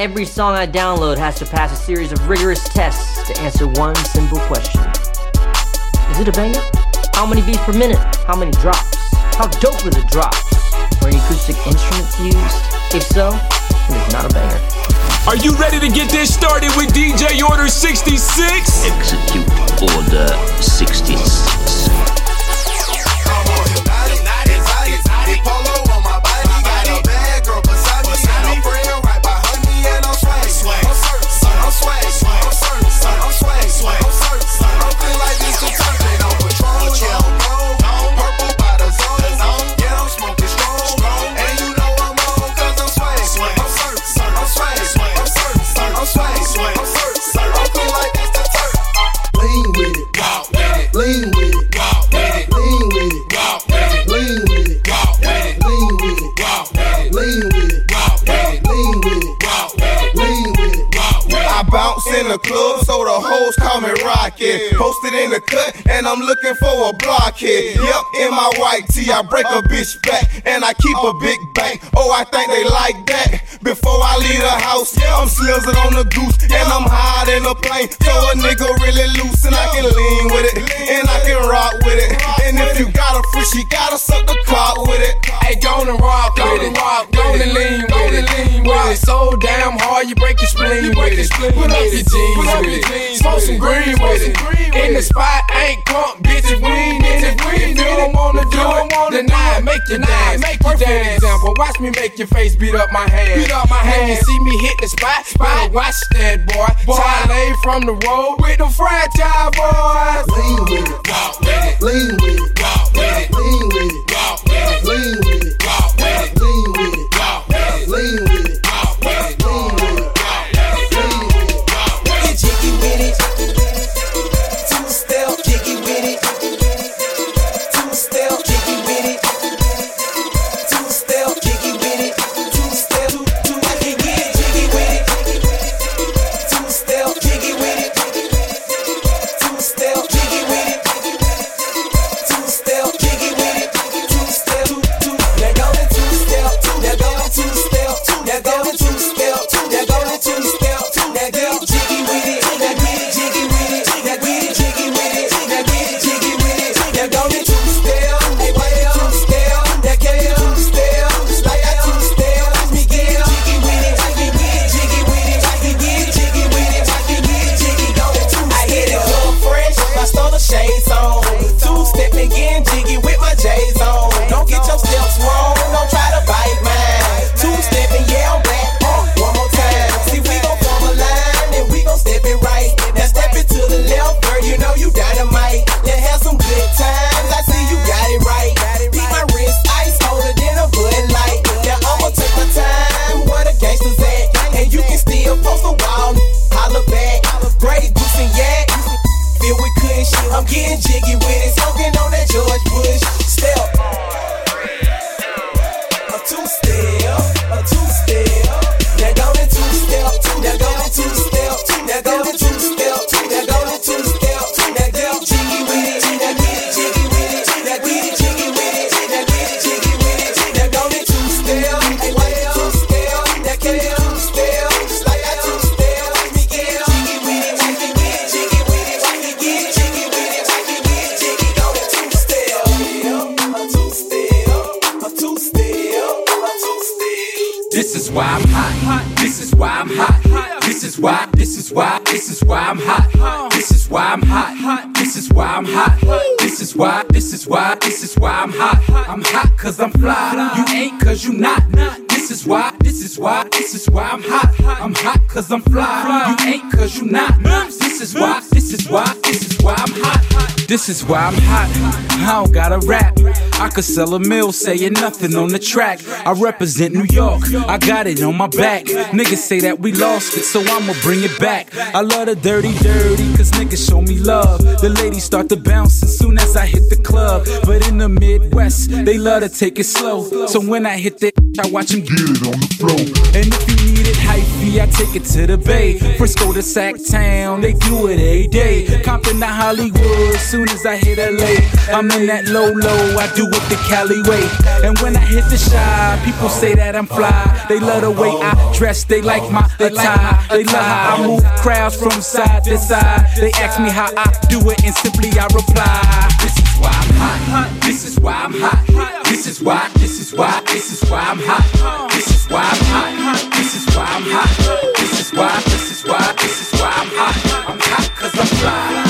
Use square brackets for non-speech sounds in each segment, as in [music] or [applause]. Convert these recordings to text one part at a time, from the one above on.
Every song I download has to pass a series of rigorous tests to answer one simple question Is it a banger? How many beats per minute? How many drops? How dope are the drops? Were any acoustic instruments used? If so, it is not a banger. Are you ready to get this started with DJ Order 66? Execute Order 66. Posted in the cut, and I'm looking for a blockhead. Yep, in my white tee, I break a bitch back, and I keep a big bank. Oh, I think they like that. Before I leave the house, I'm slizzing on the goose, and I'm high in the plane. So a nigga really loose, and I can lean with it, and I can rock with it. And if you got a free, she gotta suck the cock with it. Hey, go and rock with it, go and lean with it, lean with it. So damn hard, you break your spleen with it. Put up your jeans with it, smoke some green with it. In the spot, ain't punk, bitches, we ain't in it. If you don't wanna do it, then I make you dance. Make you dance. Example, watch me make your face beat up my hand. Beat up my hand. When you see me hit the spot, better watch that boy. boy. Lay from the road with the franchise boys. Lean with it, walk with it, lean with it, walk with it, lean with it, This is why I'm hot. I'm hot cause I'm fly. You ain't cause you not. This is why this is why this is why I'm hot I'm hot cuz I'm fly You ain't cuz you not This is why this is why this is why I'm hot This is why I'm hot I don't gotta rap. I could sell a mill saying nothing on the track. I represent New York. I got it on my back. Niggas say that we lost it, so I'ma bring it back. I love the dirty, dirty, cause niggas show me love. The ladies start to bounce as soon as I hit the club. But in the Midwest, they love to take it slow. So when I hit the I watch get it on the floor. And if you need it hyphy, I take it to the bay. Frisco to Sac Town, they do it every day. Compton to Hollywood, soon as I hit LA, I'm in that low low. I do it the Cali way. And when I hit the shy, people say that I'm fly. They love the way I dress, they like my attire. They love how I move crowds from side to side. They ask me how I do it, and simply I reply. This is why I'm hot. This is why I'm hot. This is why. This is why. This is why I'm hot. This is why I'm hot. This is why I'm hot. This is why. This is why. This is why I'm hot. I'm hot cause I'm fly.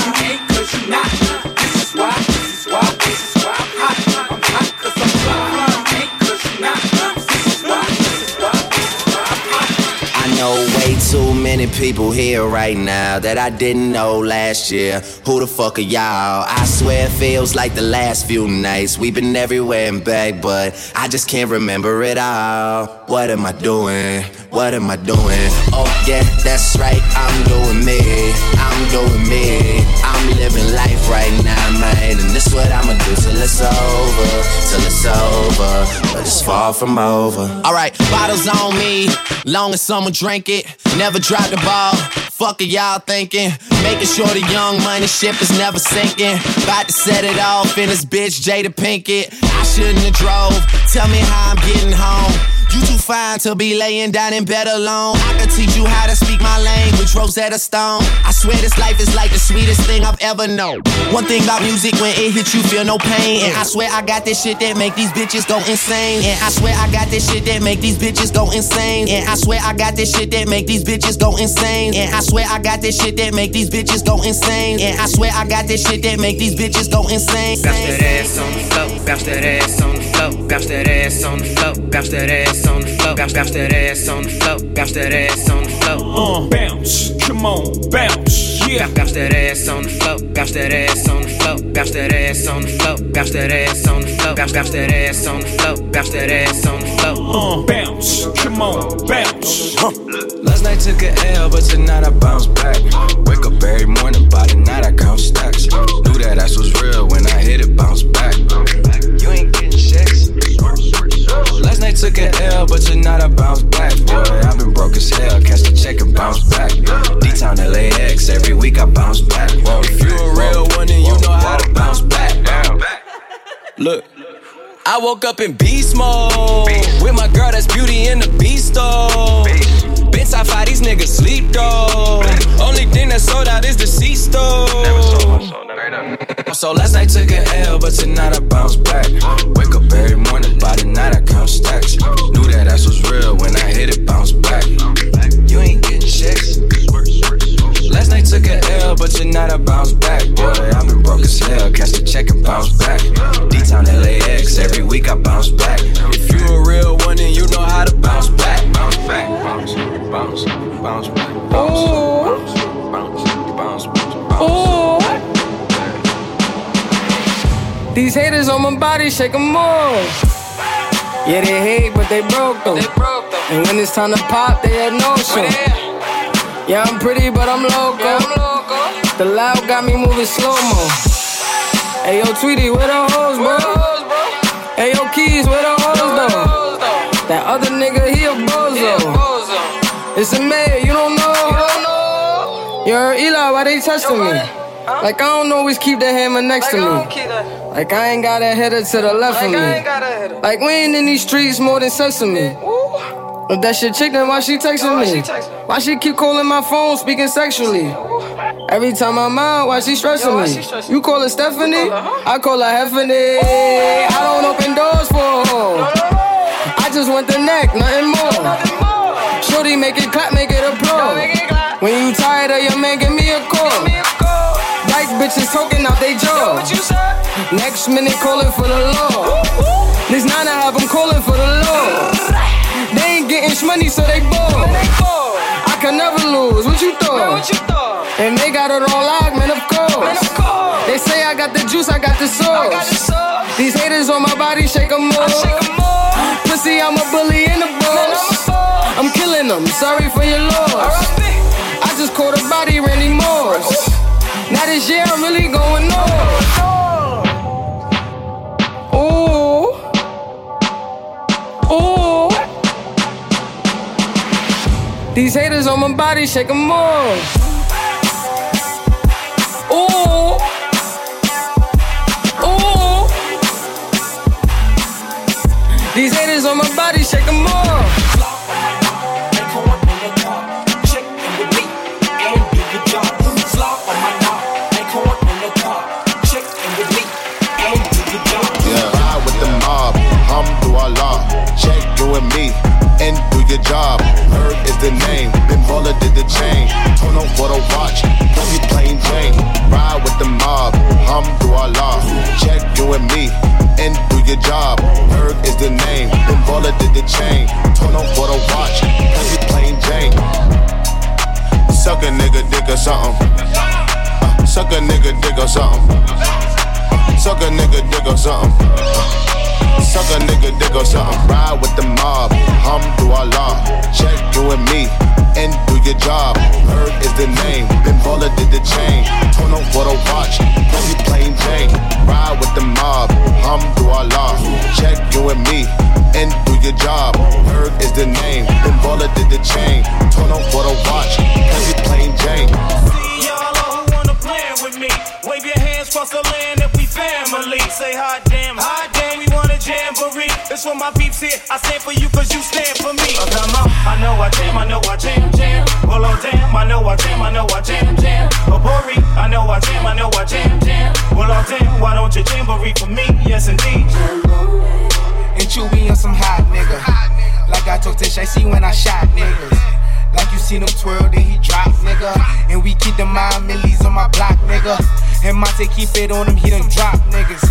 Know way too many people here right now that I didn't know last year. Who the fuck are y'all? I swear it feels like the last few nights. We've been everywhere and back, but I just can't remember it all. What am I doing? What am I doing? Oh, yeah, that's right. I'm doing me. I'm doing me. I'm living life right now, man. And this what I'ma do till it's over. Till it's over. But it's far from over. Alright, bottles on me. Long as someone drink it. Never drop the ball. Fuck are y'all thinking? Making sure the young money ship is never sinking. About to set it off in this bitch, Jada Pinkett. I shouldn't have drove. Tell me how I'm getting home. You too fine to be laying down in bed alone. I can teach you how to speak my language, Rosetta Stone. I swear this life is like the sweetest thing I've ever known. One thing about music, when it hits you, feel no pain. And I swear I got this shit that make these bitches go insane. And I swear I got this shit that make these bitches go insane. And I swear I got this shit that make these bitches go insane. And I swear I got this shit that make these bitches go insane. And I swear I got this shit that make these bitches go insane. Bounce that ass on the floor, bounce that ass on the floor, bounce that ass on the floor, bounce that ass on the floor, bounce bounce that ass on the floor, bounce that ass on the floor. Uh, bounce, come on, bounce, yeah. Bounce that ass on the floor, bounce that ass on the floor, bounce that ass on the floor, bounce that ass on the floor, bounce bounce that ass on the floor, bounce that ass on the floor. Uh, bounce, come on, bounce. Huh. Last night took a L, but tonight I bounce back. Wake up every morning, by the night I count stacks. Knew that ass was real when I hit it, bounce back. Night took a L, but you're not a bounce back. Boy, I've been broke as hell. Catch the check and bounce back. D-Town LAX, every week I bounce back. Whoa, if you a real one, then you know how to bounce back. Look. I woke up in beast mode with my girl that's beauty in the beast though. Top five, these niggas sleep though. Only thing that sold out is the C store. So last night took a L, but tonight I bounce back. Wake up every morning, by the night I count stacks. Knew that ass was real when I hit it, bounce back. You ain't getting checks. Last night took a L, but tonight I bounce back. Boy, I've been broke as hell. Catch the check and bounce back. D-Town LAX, every week I bounce back. If you a real one, then you know how to bounce back. Bounce back, bounce, bounce, bounce bounce, bounce, bounce, bounce, bounce, bounce. These haters on my body, shake 'em off. Yeah, they hate, but they broke them. And when it's time to pop, they had no show. Yeah, I'm pretty, but I'm loco. The loud got me moving slow mo. Hey, yo, Tweety, where the hoes, bro? Hey, yo, Keys, where the hoes, though? That other nigga, he a bozo. It's a mayor, you don't know? You heard Eli, why they testing me? Like, I don't always keep that hammer next to me. Like, I ain't got a header to the left of me. Like, we ain't in these streets more than sesame. If that shit chick, then why she texting me? Why she keep calling my phone, speaking sexually? Every time I'm out, why she stressing me? You call her Stephanie? I call her Heffany. I don't open doors for her. I just want the neck, nothing more. Shorty, make it clap, make it applaud. When you tired of your man, give me a call. White bitches talking out they jaw. Next minute calling for the law. This nine I have them calling for the law. They ain't getting money, so they bored. I can never lose. What you thought? And they got it all locked, man. Of course. They say I got the juice, I got the sauce. These haters on my body, shake 'em off. Pussy, I'm a bully in the boss. I'm killing them, sorry for your loss. I just caught a body, Randy Morse. Now this year I'm really going north. Ooh. Ooh. These haters on my body, shake them off. These haters on my body, shake them off. Job. Herb is the name, Ben Baller did the chain. Turn up for the watch, he plain Jane. Ride with the mob, Alhamdulillah. Check you and me and do your job. Herb is the name, Ben Baller did the chain. Turn up for the watch, he plain Jane. Suck a nigga dick or something. Uh, suck a nigga dick or something. Suck a nigga dick or something. Suck a nigga dick or something. Ride with the mob. Alhamdulillah. Check you and me and do your job. Herb is the name. Ben Baller did the chain. Turn up for the watch. He plain Jane. Ride with the mob. Alhamdulillah. Check you and me and do your job. Herb is the name. Ben Baller did the chain. Turn up for the watch. He plain Jane. Say hot damn, hot damn, we want a jamboree. That's what my peeps here. I stand for you cause you stand for me. Oh, come on, I know I jam, I know I jam, jam. Well, oh damn, I know I jam, I know I jam, jam. Oh, Bori, I know I jam, I know I jam, jam. Well, oh damn, why don't you jamboree for me? Yes, indeed. And Chewy on some hot nigga. Like I told Tish, I see when I shot niggas. Like you seen him twirl, then he drop, nigga. And we keep the mind millies on my block, nigga. And Monte keep it on him, he done drop niggas.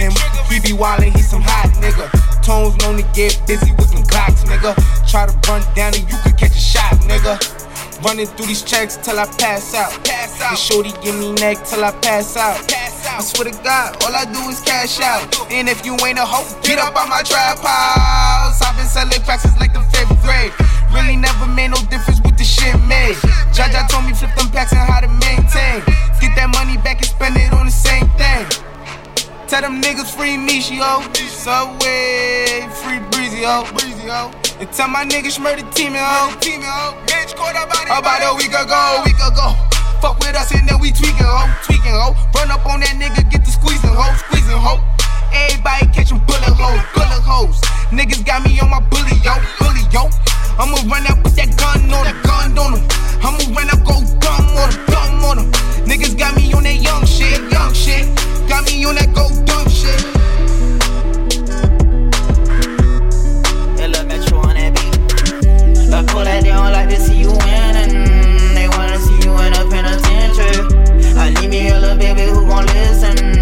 And he be wildin', he some hot nigga. Tones known to get busy with some clocks, nigga. Try to run down and you could catch a shot, nigga. Running through these checks till I pass out. Pass out. And shorty give me neck till I pass out. Pass out. I swear to God, all I do is cash out. And if you ain't a hoe, get up on my trap house. I've been selling packs since like the fifth grade. Really never made no difference with the shit made. Jaja told me flip them packs and how to maintain. Get that money back and spend it on the same thing. Tell them niggas free Mishi, yo. Subway, free Breezy, yo. Breezy, yo. And tell my niggas murder team, yo. Team, yo. Bitch, caught about it. About a week ago, week ago. Fuck with us and then we tweaking, ho. Tweaking, ho. Run up on that nigga, get the squeezing, ho. Squeezing, ho. Everybody catching bullet holes, bullet holes. Niggas got me on my bully, yo. Bully, yo. I'ma run out with that gun on him, gun on him. I'ma run out, go dumb on him, dumb on him. Niggas got me on that young shit, young shit. Got me on that go dumb shit. Call that they don't like to see you winning. Mm, they wanna see you in a penitentiary. I need me a little baby who gon' listen.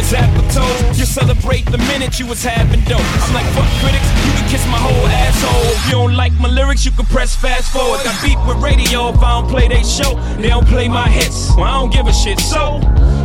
You celebrate the minute you was having dope. I'm like, fuck critics, you can kiss my whole asshole. If you don't like my lyrics, you can press fast forward. Got beat with radio if I don't play they show. They don't play my hits, well, I don't give a shit. So,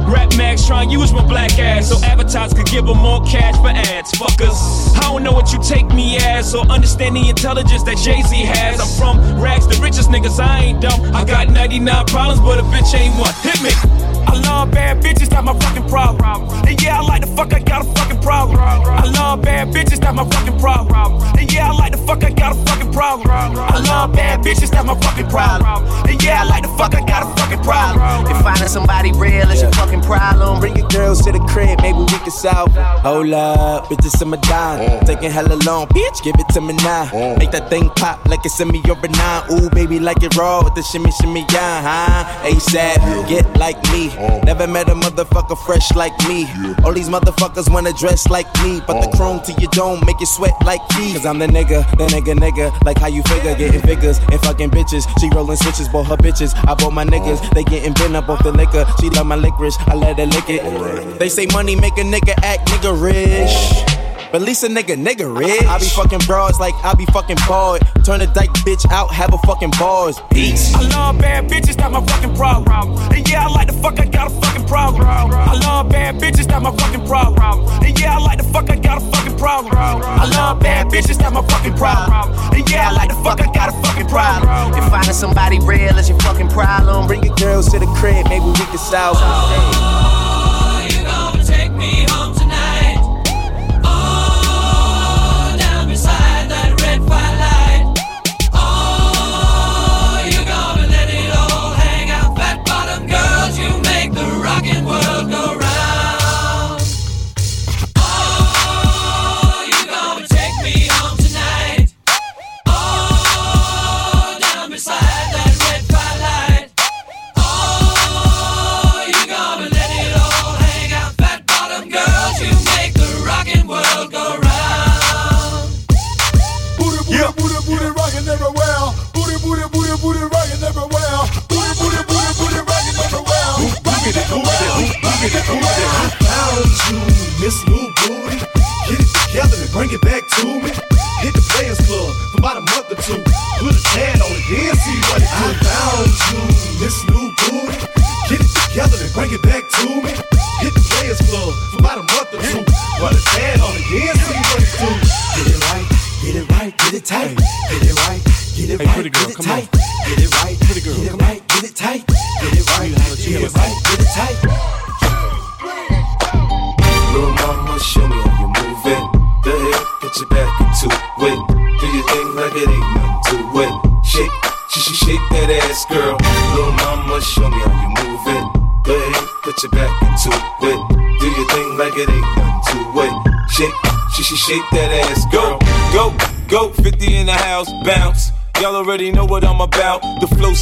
Rap Max trying and use my black ass so advertisers could give them more cash for ads. Fuckers, I don't know what you take me as or understand the intelligence that Jay Z has. I'm from rags, the richest niggas, I ain't dumb. I got 99 problems, but a bitch ain't one. Hit me. I love bad bitches, that's my fucking problem. And yeah, I like the fuck, I got a fucking problem. I love bad bitches, that's my fucking problem. And yeah, I like the fuck, I got a fucking problem. I love bad bitches, that's my fucking problem. And yeah, I like the fuck, I got a fucking problem. If finding somebody real is your fucking problem, bring your girls to the crib, maybe we can solve. Hold up, bitches in my dime. Mm. Taking hella long, bitch, give it to me now. Mm. Make that thing pop like it's in me a nine. Ooh, baby, like it raw with the shimmy, shimmy, yeah, huh? ASAP, get like me. Never met a motherfucker fresh like me. All these motherfuckers wanna dress like me, but the chrome to your dome make you sweat like me. Cause I'm the nigga, the nigga, nigga. Like how you figure, getting figures and fucking bitches. She rolling switches, bought her bitches. I bought my niggas, they getting bent up off the liquor. She love my licorice, I let her lick it. They say money make a nigga act nigga rich. But at least a nigga, nigga rich. I be fucking broads like I be fucking bored. Turn a dyke bitch out, have a fucking bars. Beats. I love bad bitches, that's my fucking problem. And yeah, I like the fuck, I got a fucking problem. I love bad bitches, that's my fucking problem. And yeah, I like the fuck, I got a fucking problem. I love bad bitches, that's my fucking problem. And yeah, I like the fuck, I got a fucking problem. If finding somebody real is your fucking problem, bring your girls to the crib, maybe we can solve it. Oh, you gonna take me home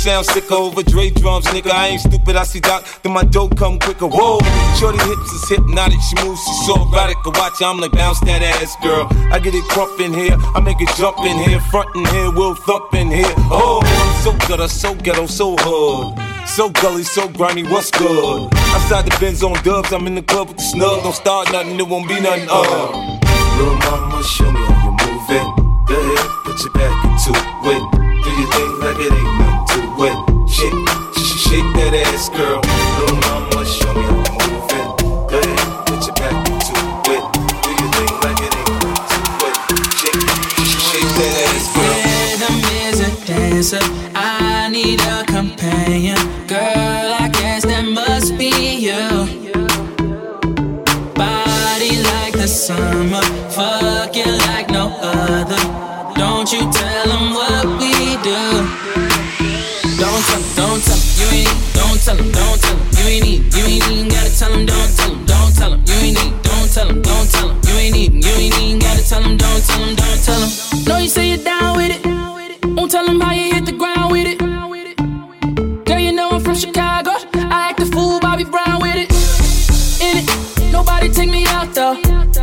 Sounds sicker over Dre drums, nigga. I ain't stupid, I see Doc. Then my dope come quicker. Whoa, shorty hips is hypnotic. She moves, she's so erotic. I watch, I'm like bounce that ass, girl. I get it crump in here, I make it jump in here, front in here, we'll thump in here. Oh, I'm so gutter, so ghetto, so hood. So gully, so grimy, what's good? Outside the Benz on dubs, I'm in the club with the snug. Don't start nothing, it won't be nothing. Uh. Little mama, show me how you move it. Go ahead, put your back into it. Your thing like it ain't nothing to it. Shake, sh- sh- shake that ass, girl. Little mama, show me how you move it. Go ahead, put your back into it. Do your thing like it ain't nothing to it. Shake, sh- sh- shake that ass, girl. Rhythm is a dancer. somebody hit the ground with it. Girl, you know I'm from Chicago. I act a fool, Bobby Brown with it. In it, nobody take me out though.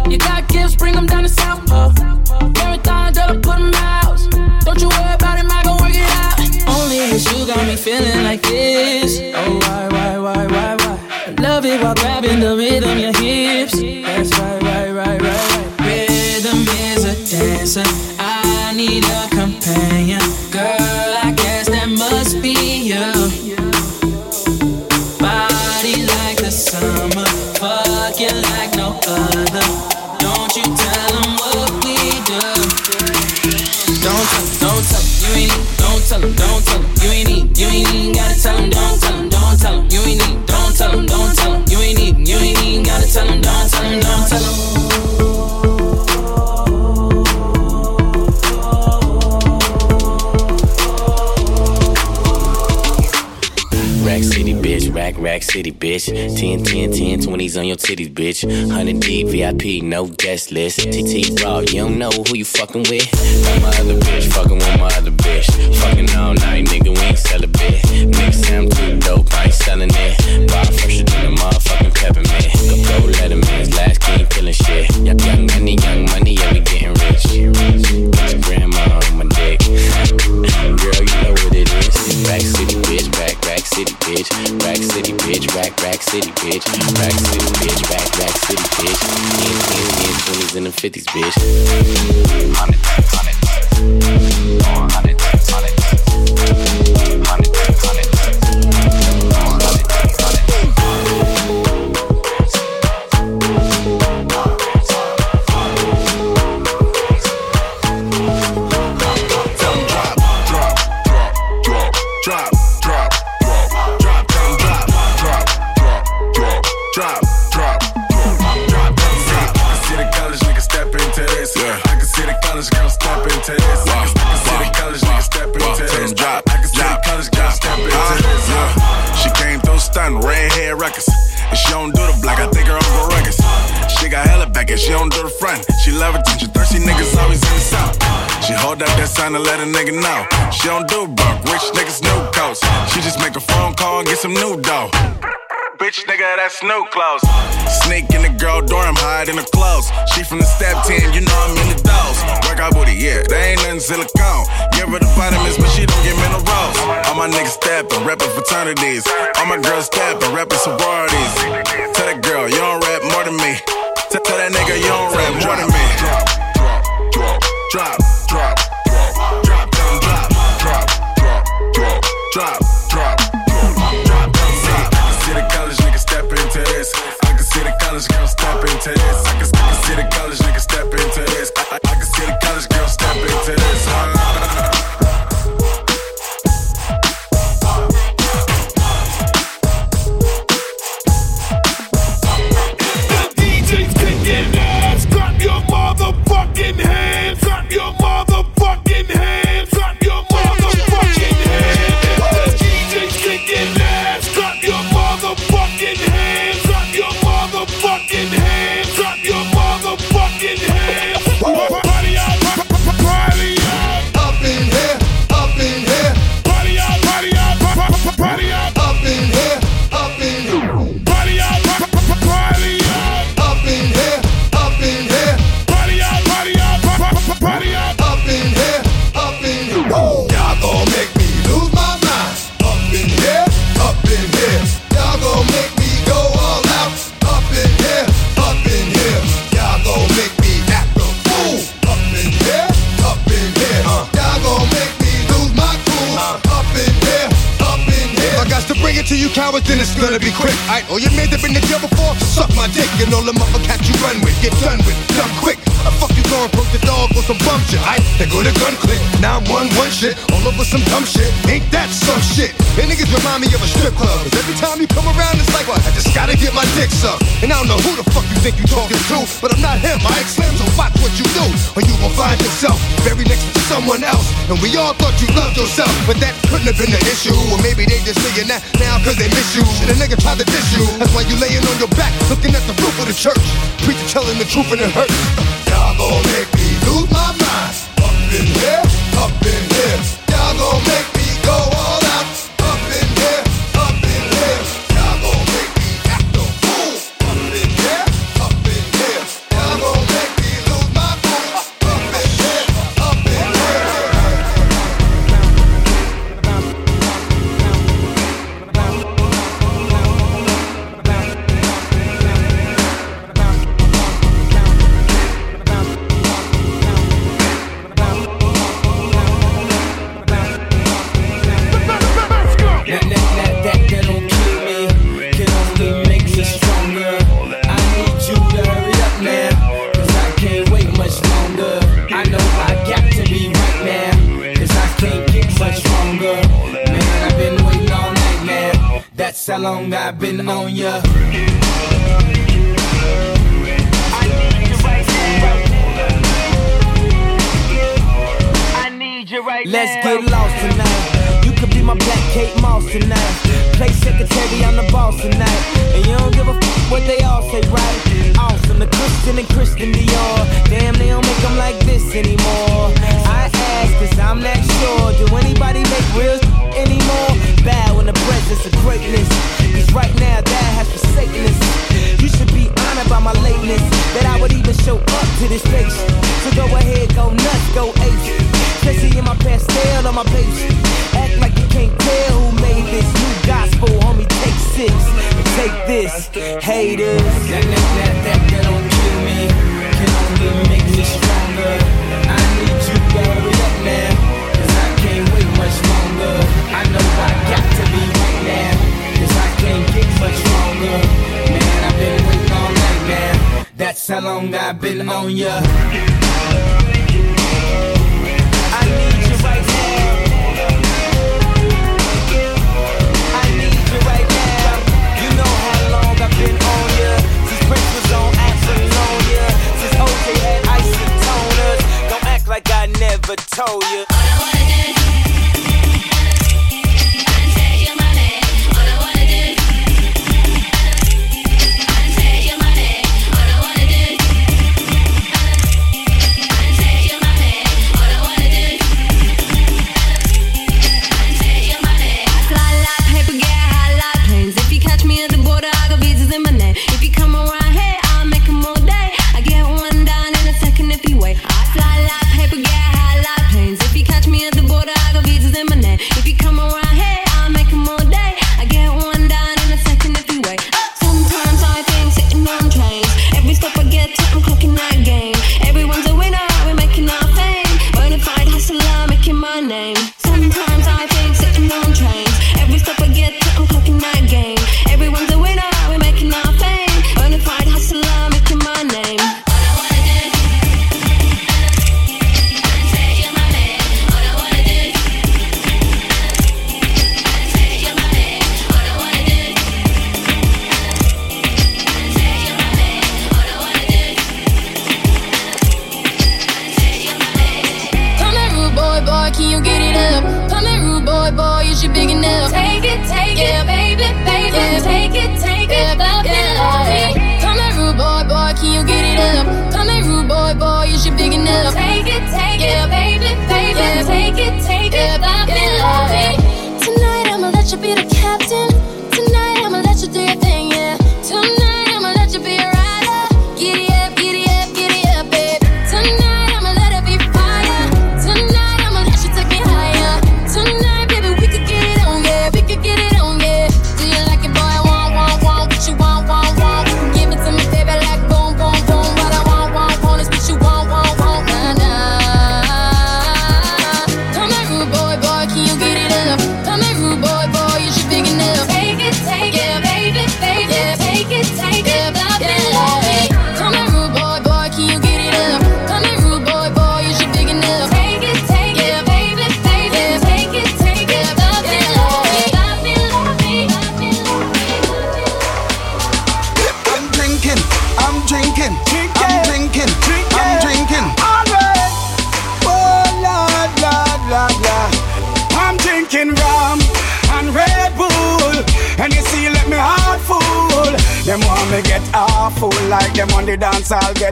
You got gifts, bring them down to South Pole. Marathon, girl, I put them out. Don't you worry about it, man, gon' work it out. Only if you got me feeling like this. Oh, why, why, why, why, why? Love it while grabbing the rhythm city, bitch. 10, 10, 10, 20s on your titties, bitch. 100 deep, VIP, no guest list. TT Raw, you don't know who you fucking with. Got my other bitch, fucking with my other bitch. Fucking all night, nigga, we ain't a bit. Nigga say I'm too dope, I ain't selling it. Bar fresher than the motherfucking peppermint. Go, go, let him in, last king killing shit. Young, young money, young money, yeah, we getting rich. Bitch. Rack City, bitch, rack, rack city, bitch. Rack City, bitch, rack, rack city, bitch. 10, 10, 10, 20s and the 50s, bitch. 100, 100, 100, 100, 100, 100. Love attention, thirsty niggas always in the south. She hold up that sign to let a nigga know. She don't do broke, rich niggas new coats. She just make a phone call and get some new dough. Bitch, nigga, that's new clothes. Sneak in the girl dorm, hide in the clothes. She from the step 10, you know I'm in the dolls. Work out booty, yeah, they ain't nothing silicone. Give her the vitamins, but she don't get minerals. All my niggas steppin', reppin' fraternities. All my girls steppin', reppin' sororities. Tell that girl, you don't rap more than me. Tell that nigga, drop, some dumb shit. Ain't that some shit? And niggas remind me of a strip club. Cause every time you come around, it's like, what? I just gotta get my dick sucked. And I don't know who the fuck you think you talking to, but I'm not him. I slim, so watch what you do, or you gon' find yourself very next to someone else. And we all thought you loved yourself, but that couldn't have been the issue. Or maybe they just saying that now cause they miss you. And a nigga tried to diss you. That's why you laying on your back, looking at the roof of the church. Preacher telling the truth and it hurts. Y'all gon' make me lose my mind. Up in here, up in gon' make been on Yeah.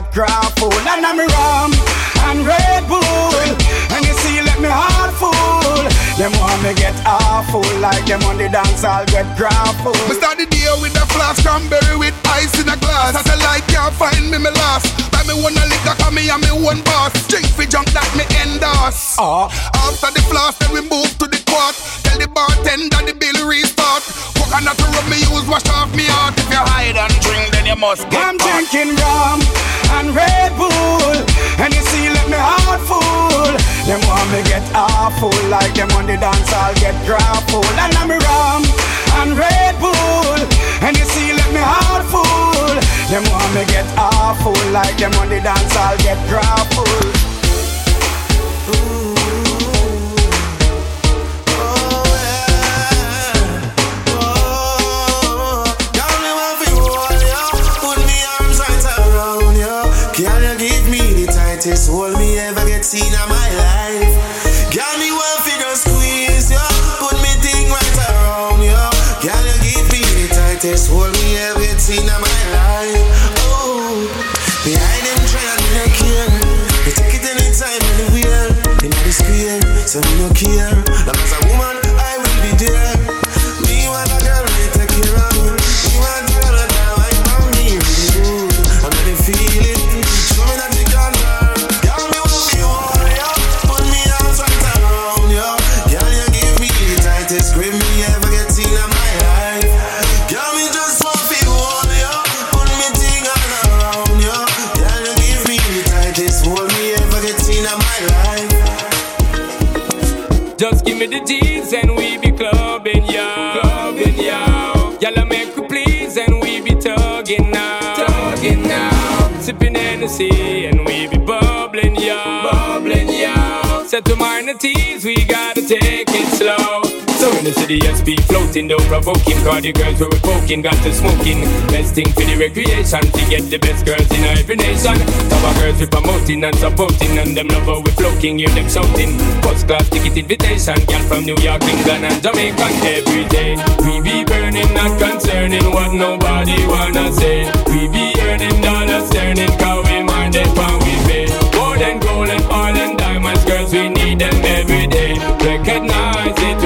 get full And I'm rum and Red Bull. And you see, let me heart full. Them want me get awful. Like them on the dance, I'll get grappled. We start the deal with a flask, cranberry with ice in a glass. Satellite can't find me, me lost. Buy me want a liquor, cause me and me one boss. Drink fi junk that me endorse. Uh. After the floss, then we move to the court. Tell the bartender the bill restart. Coconut to rub me use, wash off me heart. If you hide and drink, then you must get I'm caught. drinking rum and Red Bull. And you see, let me heart full. Them want me get awful, like them on the dance, I'll get grappled. And I'm rum and Red Bull. And you see, let me heart full. Them want me get awful, like them on the dance, I'll get grappled. So me no care. Long as I me the G's and we be clubbing, yo. Clubbing, yo. Y'all make we please and we be tugging now. Tugging now. Sipping Hennessy and we be bubbling, yo. Bubbling, yo. Set to minor teas, we gotta take it slow. So in the city, SP floating, don't provoke him. Cause the girls we were poking, got to smoking. Best thing for the recreation, to get the best girls in every nation. Top girls we promoting and supporting, and them lover we floating, hear them shouting. First class ticket invitation, girl from New York, England, and Jamaica every day. We be burning, not concerning what nobody wanna say. We be earning dollars, turning, cause we minded when we pay. More than gold and oil and diamonds, girls, we need them every day. Recognize it,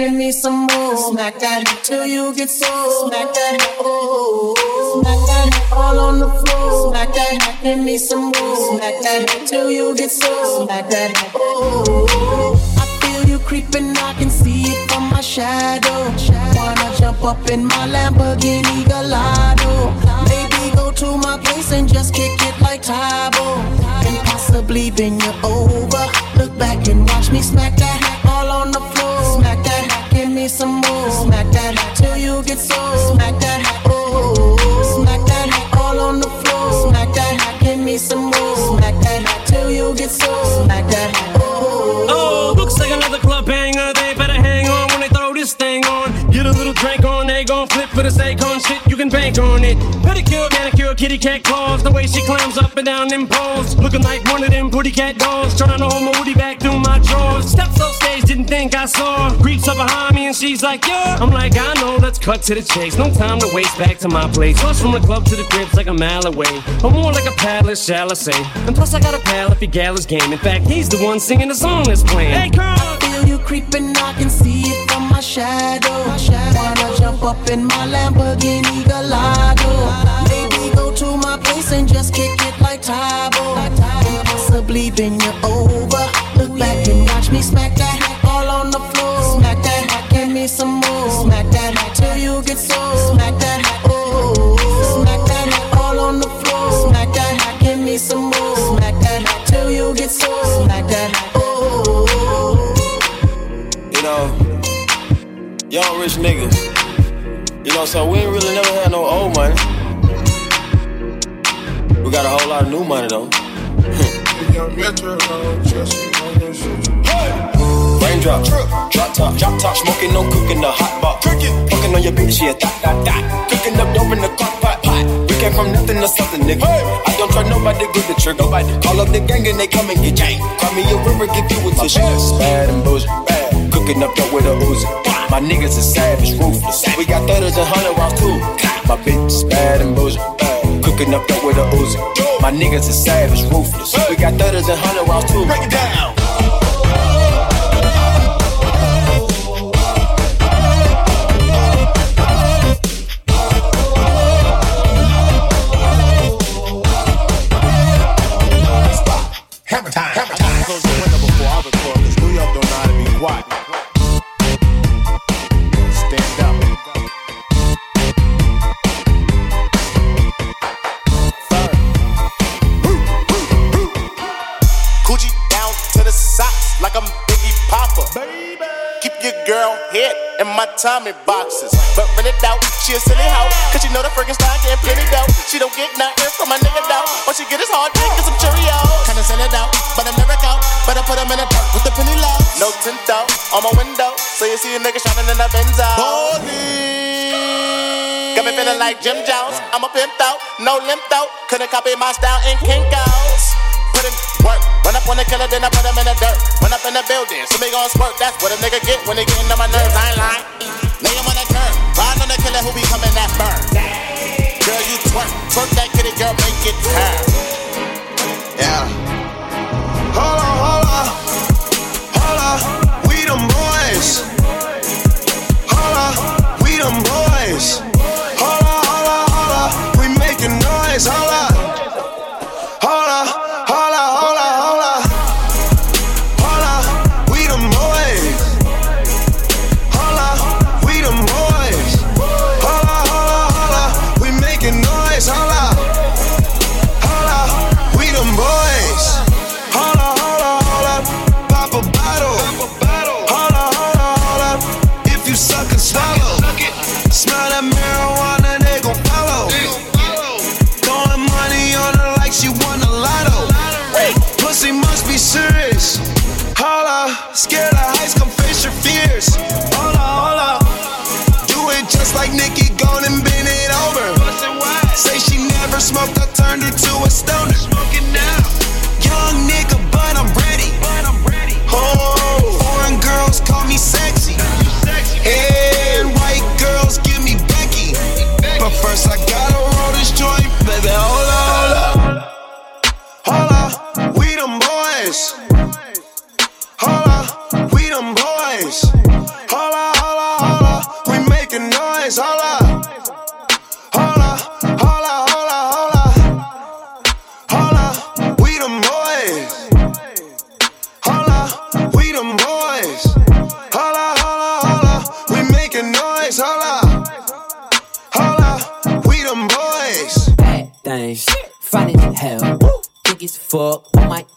give me some more. Smack that till you get so. Smack that, oh. Smack that all on the floor. Smack that, give me some more. Smack that till you get so. Smack that, oh. I feel you creeping, I can see it from my shadow. Wanna jump up in my Lamborghini Gallardo? Maybe go to my place and just kick it like Tae Bo. And possibly bend you're over. Look back and watch me smack that all on the floor. Some more. Smack that till you get so. Smack that, oh. Smack that all on the floor. Smack that, give me some more. Smack that till you get so. Smack that, oh. Oh, looks like another club banger. They better hang on when they throw this thing on. Get a little drink on, they gon' flip for the sake bank on it. Pedicure, manicure, kitty cat claws. The way she climbs up and down them poles. Looking like one of them pretty cat dolls. Trying to hold my woody back through my drawers. Steps off stage, didn't think I saw. Creeps up behind me and she's like, yeah. I'm like, I know, let's cut to the chase. No time to waste back to my place. Plus from the club to the crib's like a mile away. Or more like a palace, shall I say. And plus I got a pal if he gal is game. In fact, he's the one singing the song that's playing. Hey, girl! feel you creeping, I can see it from my shadow. Wanna jump up in my Lamborghini Gallardo? Maybe go to my place and just kick it like Tae Bo. Possibly bend you over. Look back and watch me smack that all on the floor. Smack that, give me some more. Smack that till you get so. Smack that, oh. Smack that all on the floor. Smack that, give me some more. Smack that till you get so. Smack that, oh. You know, young rich niggas. You know, so we ain't really never had no old money. We got a whole lot of new money though. [laughs] Raindrop, drop top, drop top, smoking, no cooking, the hot. Cooking, fucking on your bitch, yeah, that, that, that. Cooking up dope in the crock pot, pot. We came from nothing to something, nigga. I don't try nobody, good the trigger. Nobody call up the gang and they come and get gang. Call me a river, give you a tissue. Bad and bullshit, bad. Cooking up dope with a Uzi. My niggas is savage, ruthless. We got thudders and hundred rounds too. My bitch is bad and bad. Cooking up dope with a Uzi. My niggas is savage, ruthless. We got thudders and hundred rounds too. Break it down. In Tommy boxes. But rent it out, she a silly hoe. Cause she know the freaking style getting plenty dough. She don't get nothing from my nigga though. All she get is hard dick and some Cheerios. Kinda send it out, but I never go. Better put them in a dirt with the penny low. No tint though, on my window. So you see a nigga shining in the Benzo. Got me feeling like Jim Jones. I'm a pimp though, no limp though. Couldn't copy my style in Kinkos. Put in work. Run up on the killer, then I put him in the dirt. Run up in the building, so me gon' squirt. That's what a nigga get when they getting on my nerves. I ain't lying. Lay him on the curb. Ride on the killer who be coming that burn. Girl, you twerk. Twerk that kitty, girl, make it turn. Yeah. Hold on, hold on. Hold on. We them boys. Hold on. We them boys. A stoner. Smoking now. Young nigga, but I'm ready. Oh, foreign girls call me sexy. And white girls give me Becky. But first I gotta roll this joint, baby. Hold up, hold up, we them boys. Hold up, we them boys. Hold up, hold up, hold up. We making noise. Hold up.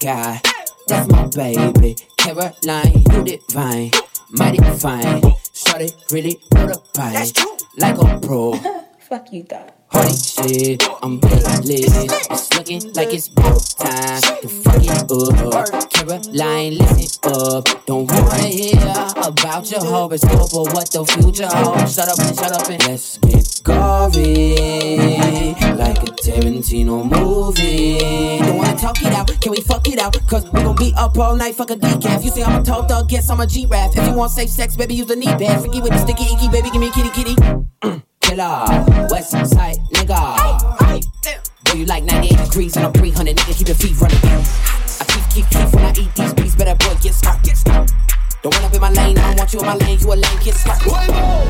God. That's my baby. Caroline, you divine. Mighty fine. Started really put a pie. Like a pro. [laughs] Fuck you, dog. Holy shit, I'm lit. It's looking like it's broke time to fuck it up. Caroline, listen up. Don't wanna hear about your horoscope or what the future holds. Shut up and shut up and let's get gory. Like a Tarantino movie. Don't wanna talk it out, can we fuck it out? Cause we gon' be up all night, fuck a decaf. You say I'm a tall thug, guess I'm a G-Rap. If you want safe sex, baby, use the knee pad. Freaky with the sticky icky, baby, give me a kitty kitty. [clears throat] Killer, West Side nigga. Boy, you like 98 degrees and I'm 300, nigga, keep your feet running. I keep, keep, keep when I eat these beats, better boy, get stopped. Don't run up in my lane, I don't want you in my lane, you a lame kid, stop.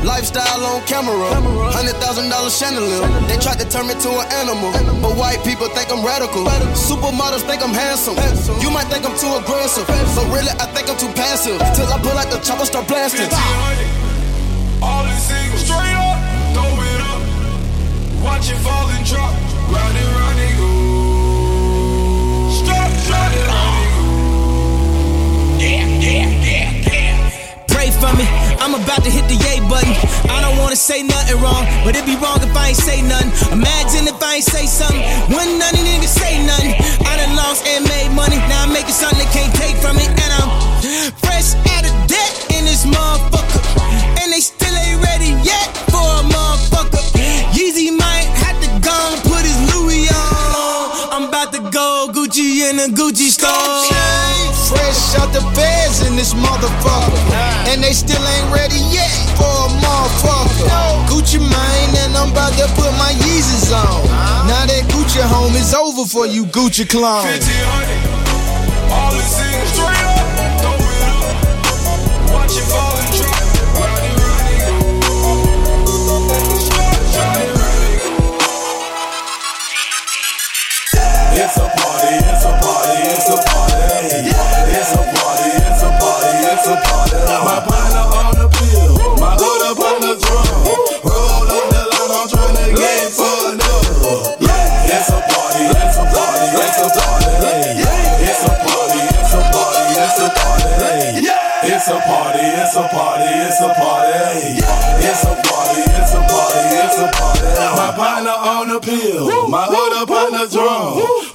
Lifestyle on camera, hundred thousand dollar chandelier. They tried to turn me to an animal, but white people think I'm radical. Supermodels think I'm handsome. You might think I'm too aggressive, but really I think I'm too passive. Till I pull out the chopper, start blasting. Watch it fall and drop. Round and round go. It, go. Yeah. Pray for me, I'm about to hit the yay button. I don't wanna say nothing wrong, but it'd be wrong if I ain't say nothing. Imagine if I ain't say something, when none of niggas say nothing. I done lost and made money, now I'm making something they can't take from me, this motherfucker. And they still ain't ready yet for a motherfucker. Gucci mine, and I'm about to put my Yeezys on. Now that Gucci home is over for you Gucci clown. All the singles straight up, it's a party, it's a party. It's a party, it's a party, it's a party. My partner on the pill, my hood up on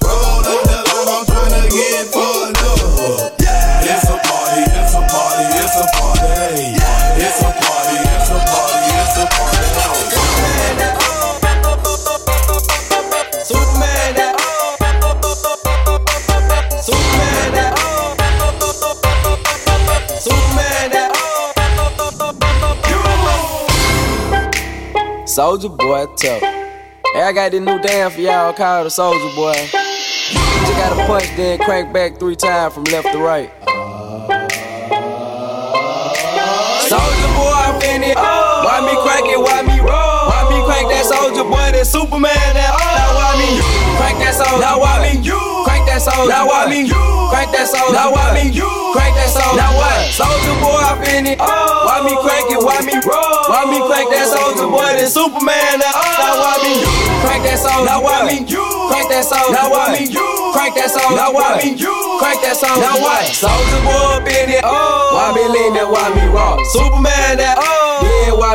Soldier boy, tough. Hey, I got this new dance for y'all called the Soldier Boy. You just gotta punch, then crank back three times from left to right. Soldier boy, I'm finna. Why me crank it? Why me roll? Why me crank that soldier boy? That Superman that. Now why me crank that soldier? Now why me crank that soldier? Now why me crank that soldier? Now why me You crank that soldier? Now what? Soldier boy, I'm finna. Oh. Why me crank it? Why me roll? Why me crank that soldier boy? That Superman that. Now why me crank that soldier? Now why me You crank that soldier? Now why me crank that soldier? Now why me You crank that soldier? Now what? Soldier boy up in it. Oh. Why me lean that? Why me rock? Superman that.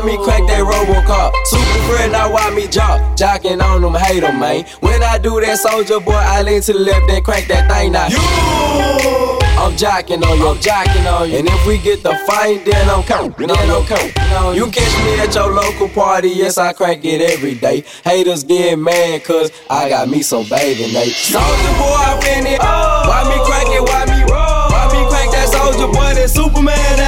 Me crack that Robocop. Super friend, now why me jock? Jocking on them, hate them, man. When I do that soldier boy, I lean to the left and crack that thing now. You! I'm jocking on you, I'm jocking on you. And if we get the fight, then I'm coming, then I'm coming. You catch me at your local party, yes, I crank it every day. Haters get mad, cause I got me some Bathing Ape. Soldier boy, I been it. Why me crank it, why me roll? Why me crank that soldier boy, that Superman,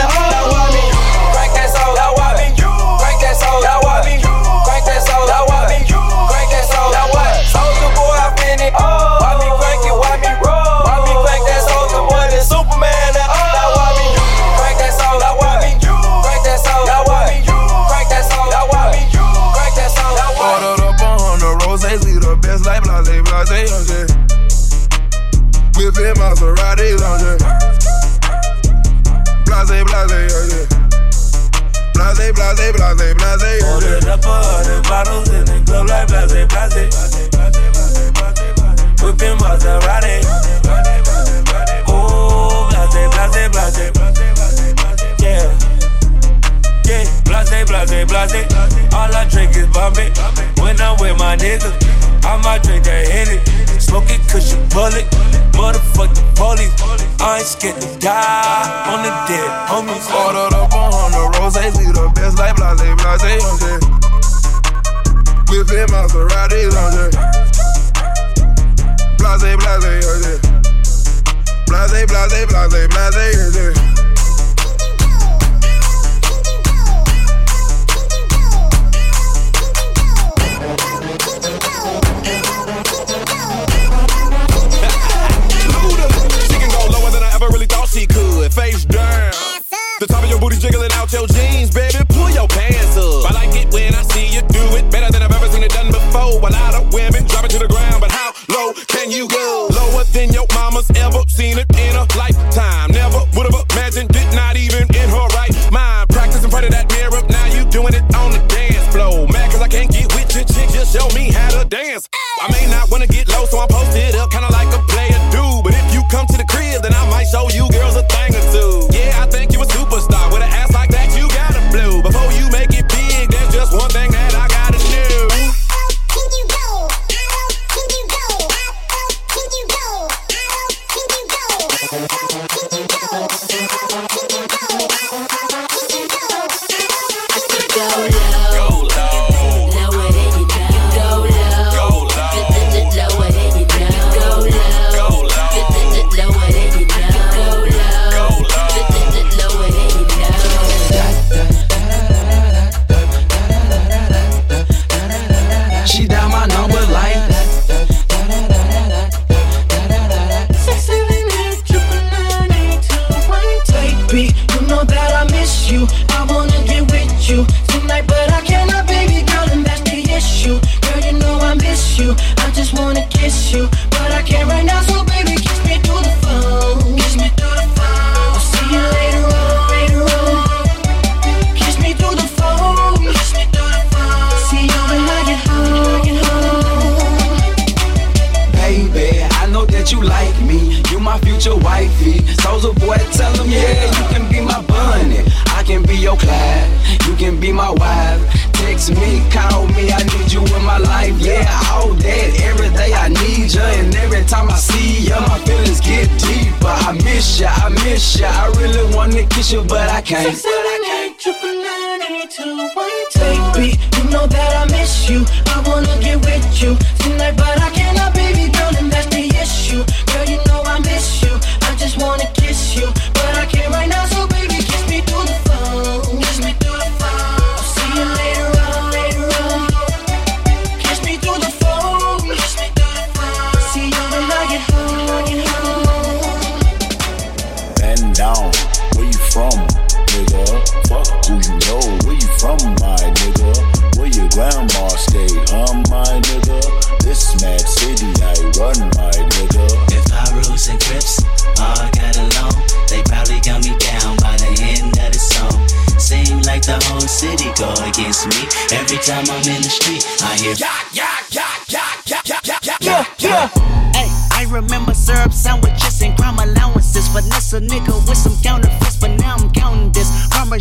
up a hundred bottles in the club like blase, blase. Whipping Maserati. Ooh, blase, blase, blase. Yeah. Yeah, blase, blase, blase. All I drink is Bombay. When I'm with my niggas, I might drink that Henny. Smoke it cause you bullet. Motherfucking police. I ain't scared to die on the dead homies. Ordered up a hundred roses, we the best like blase, blase, blase. Whipping Maseratis, blase. Blase, blase, blase. Blase, blase, blase, blase, blase. The top of your booty jiggling out your jeans, baby. Pull your pants up. I like it when I see you do it better than I've ever seen it done before. A lot of women drop it to the ground, but how low can you go? Lower than your mama's ever seen it in a lifetime. Never would have imagined it, not even in her right mind. Practice in front of that mirror, now you doing it on the dance floor. Mad cause I can't get with your chick, just show me how to dance.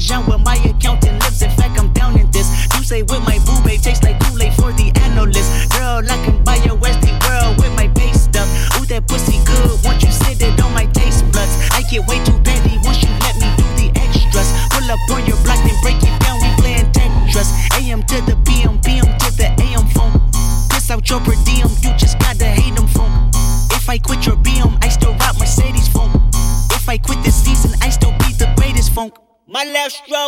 Jean where my accountant lives. In fact, I'm down in this. You say with my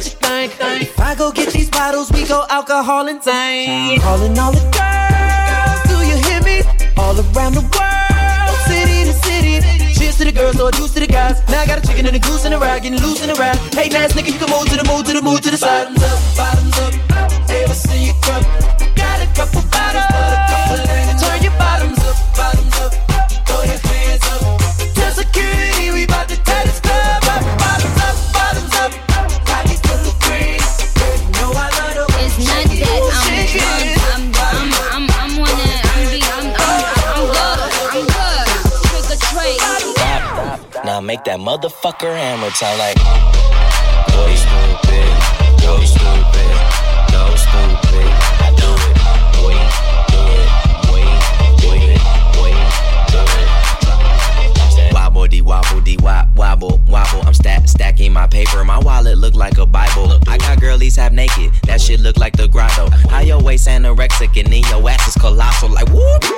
If I go get these bottles, we go alcohol and zane. Calling all the girls, do you hear me? All around the world, city to city. Cheers to the girls, or juice to the guys. Now I got a chicken and a goose and a rag, getting loose in the ride. Hey, nice nigga, you can move to the move to the move to the side. Bottoms up, bottoms up. Ever see you cup? Got a couple bottles, but a couple ain't make that motherfucker hammer time like. Go stupid, go stupid, go stupid. I do it, wait, do it, wait, do it, wait, do it. Wobble dee wobble dee wop wobble wobble. I'm stack stacking my paper. My wallet look like a Bible. I got girlies half naked. That shit look like the grotto. How your waist anorexic and then your ass is colossal like whoop.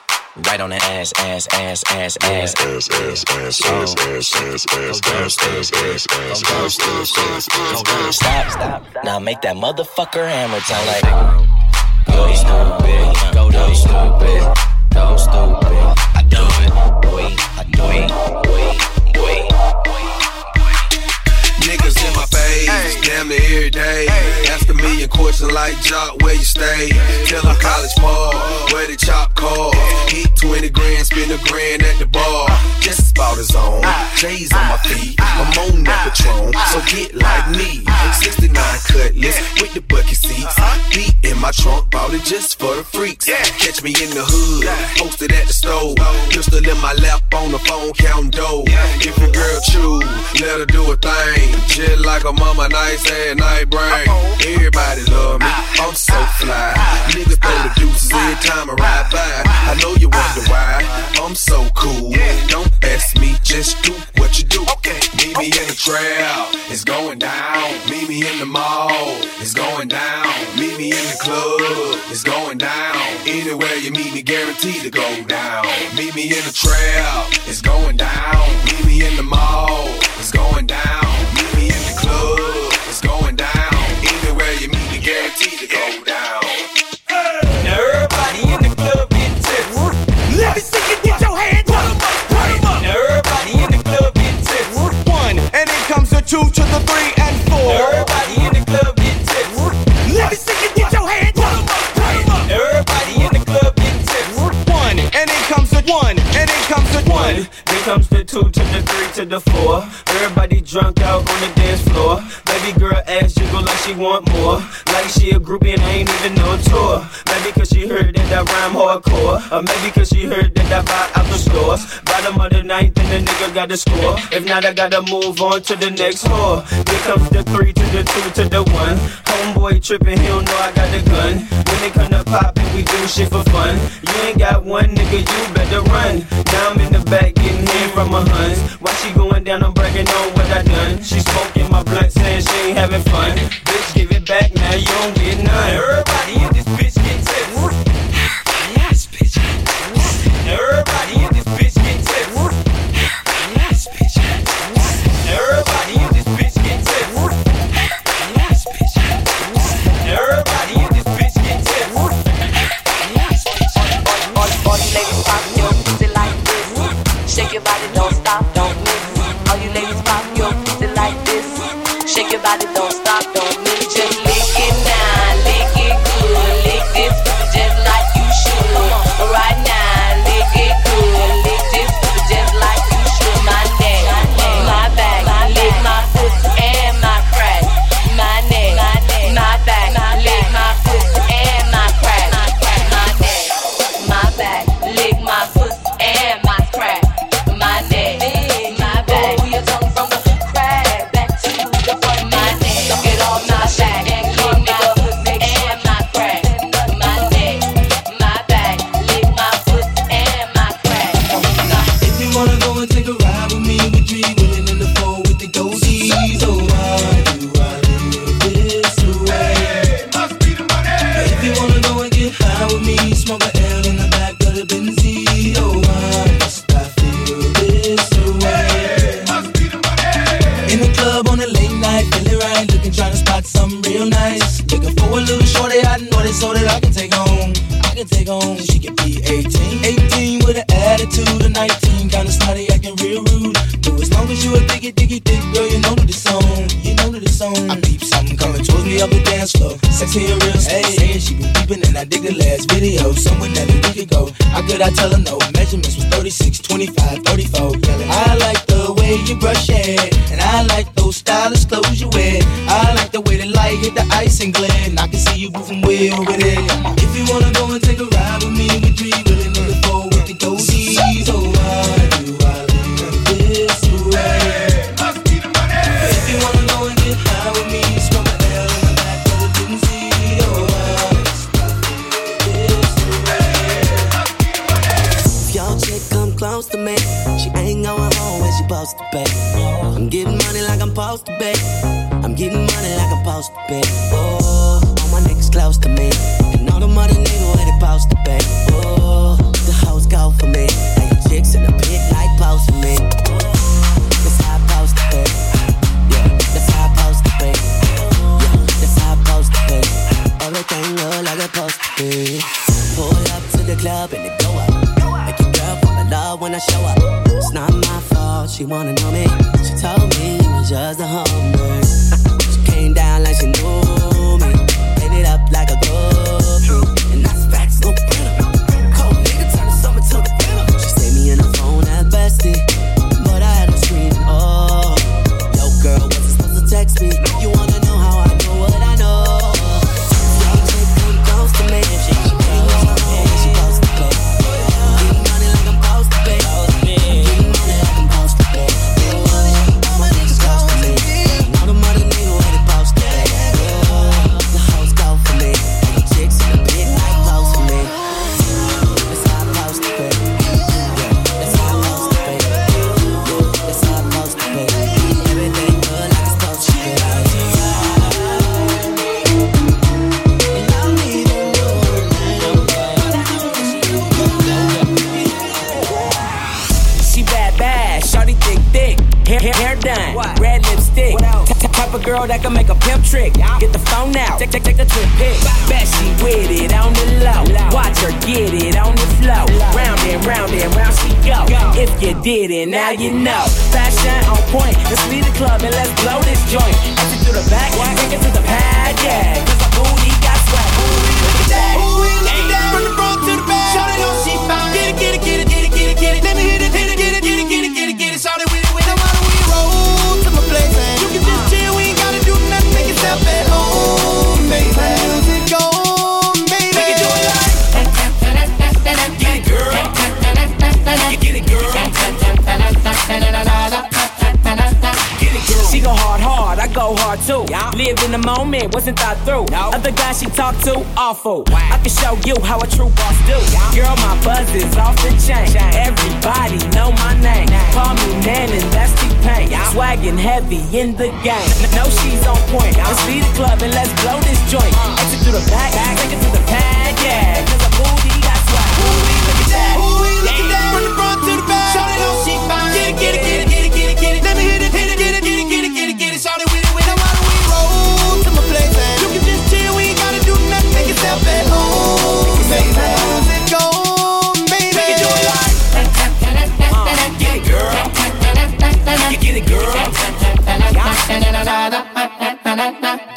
Right on the ass, ass, ass, ass, ass, ass, ass, ass, ass, ass, ass, ass, ass, ass, ass, ass, ass, ass, ass, Stop, stop. Now make that motherfucker hammer time like. Go stupid, go go stupid, go stupid. I do it, wait, I do it, wait, wait. Niggas in my face, damn near every day. Ask a million questions like Jock, where you stay? Tell them college ball, where the chop call. Hit 20 grand, spend a grand at the bar. Just about his own. Ah. J's on my ah. feet, I'm on ah. that Patron, so get like me. 69 cutlass with the bucket seats. Uh-huh. Beat in my trunk, bought it just for the freaks. Catch me in the hood, posted at the stove. Pistol in my lap on the phone, counting dough. If your girl choose, let her do a thing. Just like a mama, nice and night brain. Everybody love me, I'm so fly. Niggas throw the deuces every time I ride by. I know you wonder why, I'm so cool. Don't ask me, just do what you do. Meet me in the crowd, it's going down. Meet me in the mall, it's going down. Meet me in the club, it's going down. Anywhere you meet me, guaranteed to go down. Meet me in the trap, it's going down. Meet me in the mall, it's going down. Two to the three and four. Everybody in the club get tips. Let me see you get your hands up. Everybody in the club get tips. One, and then comes the one, and then comes the one. Then comes the two to the three to the four. Everybody drunk out on the dance floor. Baby girl ass jiggle like she want more. Like she a groupie and I ain't even on tour. Maybe cause she heard that I rhyme hardcore. Or maybe cause she heard that I buy out the stores. Bottom of the ninth and the nigga got the score. If not, I gotta move on to the next whore. Here comes the three to the two to the one. Homeboy tripping, he don't know I got the gun. When it come to poppin', we do shit for fun. You ain't got one nigga, you better run. Now I'm in the back getting in from my huns. Why she going down, I'm bragging on what I done. She smoking my blunts having fun. Bitch, give it back now, you don't get none. Everybody diggy, diggy, dig, girl, you know that it's on. You know that it's on. I peep something coming towards me up the dance floor. Sexy and real, hey. Saying she been peeping and I dig the last video. Somewhere that we could go. How could I tell her no? Measurements was 36, 25, 34. I like the way you brush it. And I like those stylish clothes you wear. I like the way the light hit the ice and glint. I can see you moving way over did it, now you know. Fashion on point, let's leave the club and let's blow this joint. Let's do the back, kick it to the pad, yeah. Baby live in the moment, wasn't thought through. Other guys she talked to, awful. I can show you how a true boss do. Girl, my buzz is off the chain. Everybody know my name. Call me Nan and that's T-Pain. Swaggin' heavy in the game. Know she's on point. Let's leave the club and let's blow this joint. Exit through the back, take it to the pad, yeah.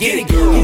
Get it, girl.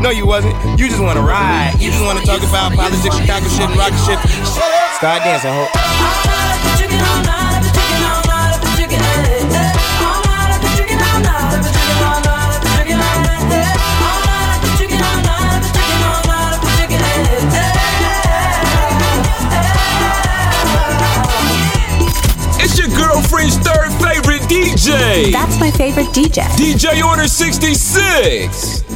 No, you wasn't. You just wanna ride. You just wanna talk about politics, Chicago shit, and rocket shit. Start dancing, ho. It's your girlfriend's third favorite DJ. That's my favorite DJ. DJ Order 66.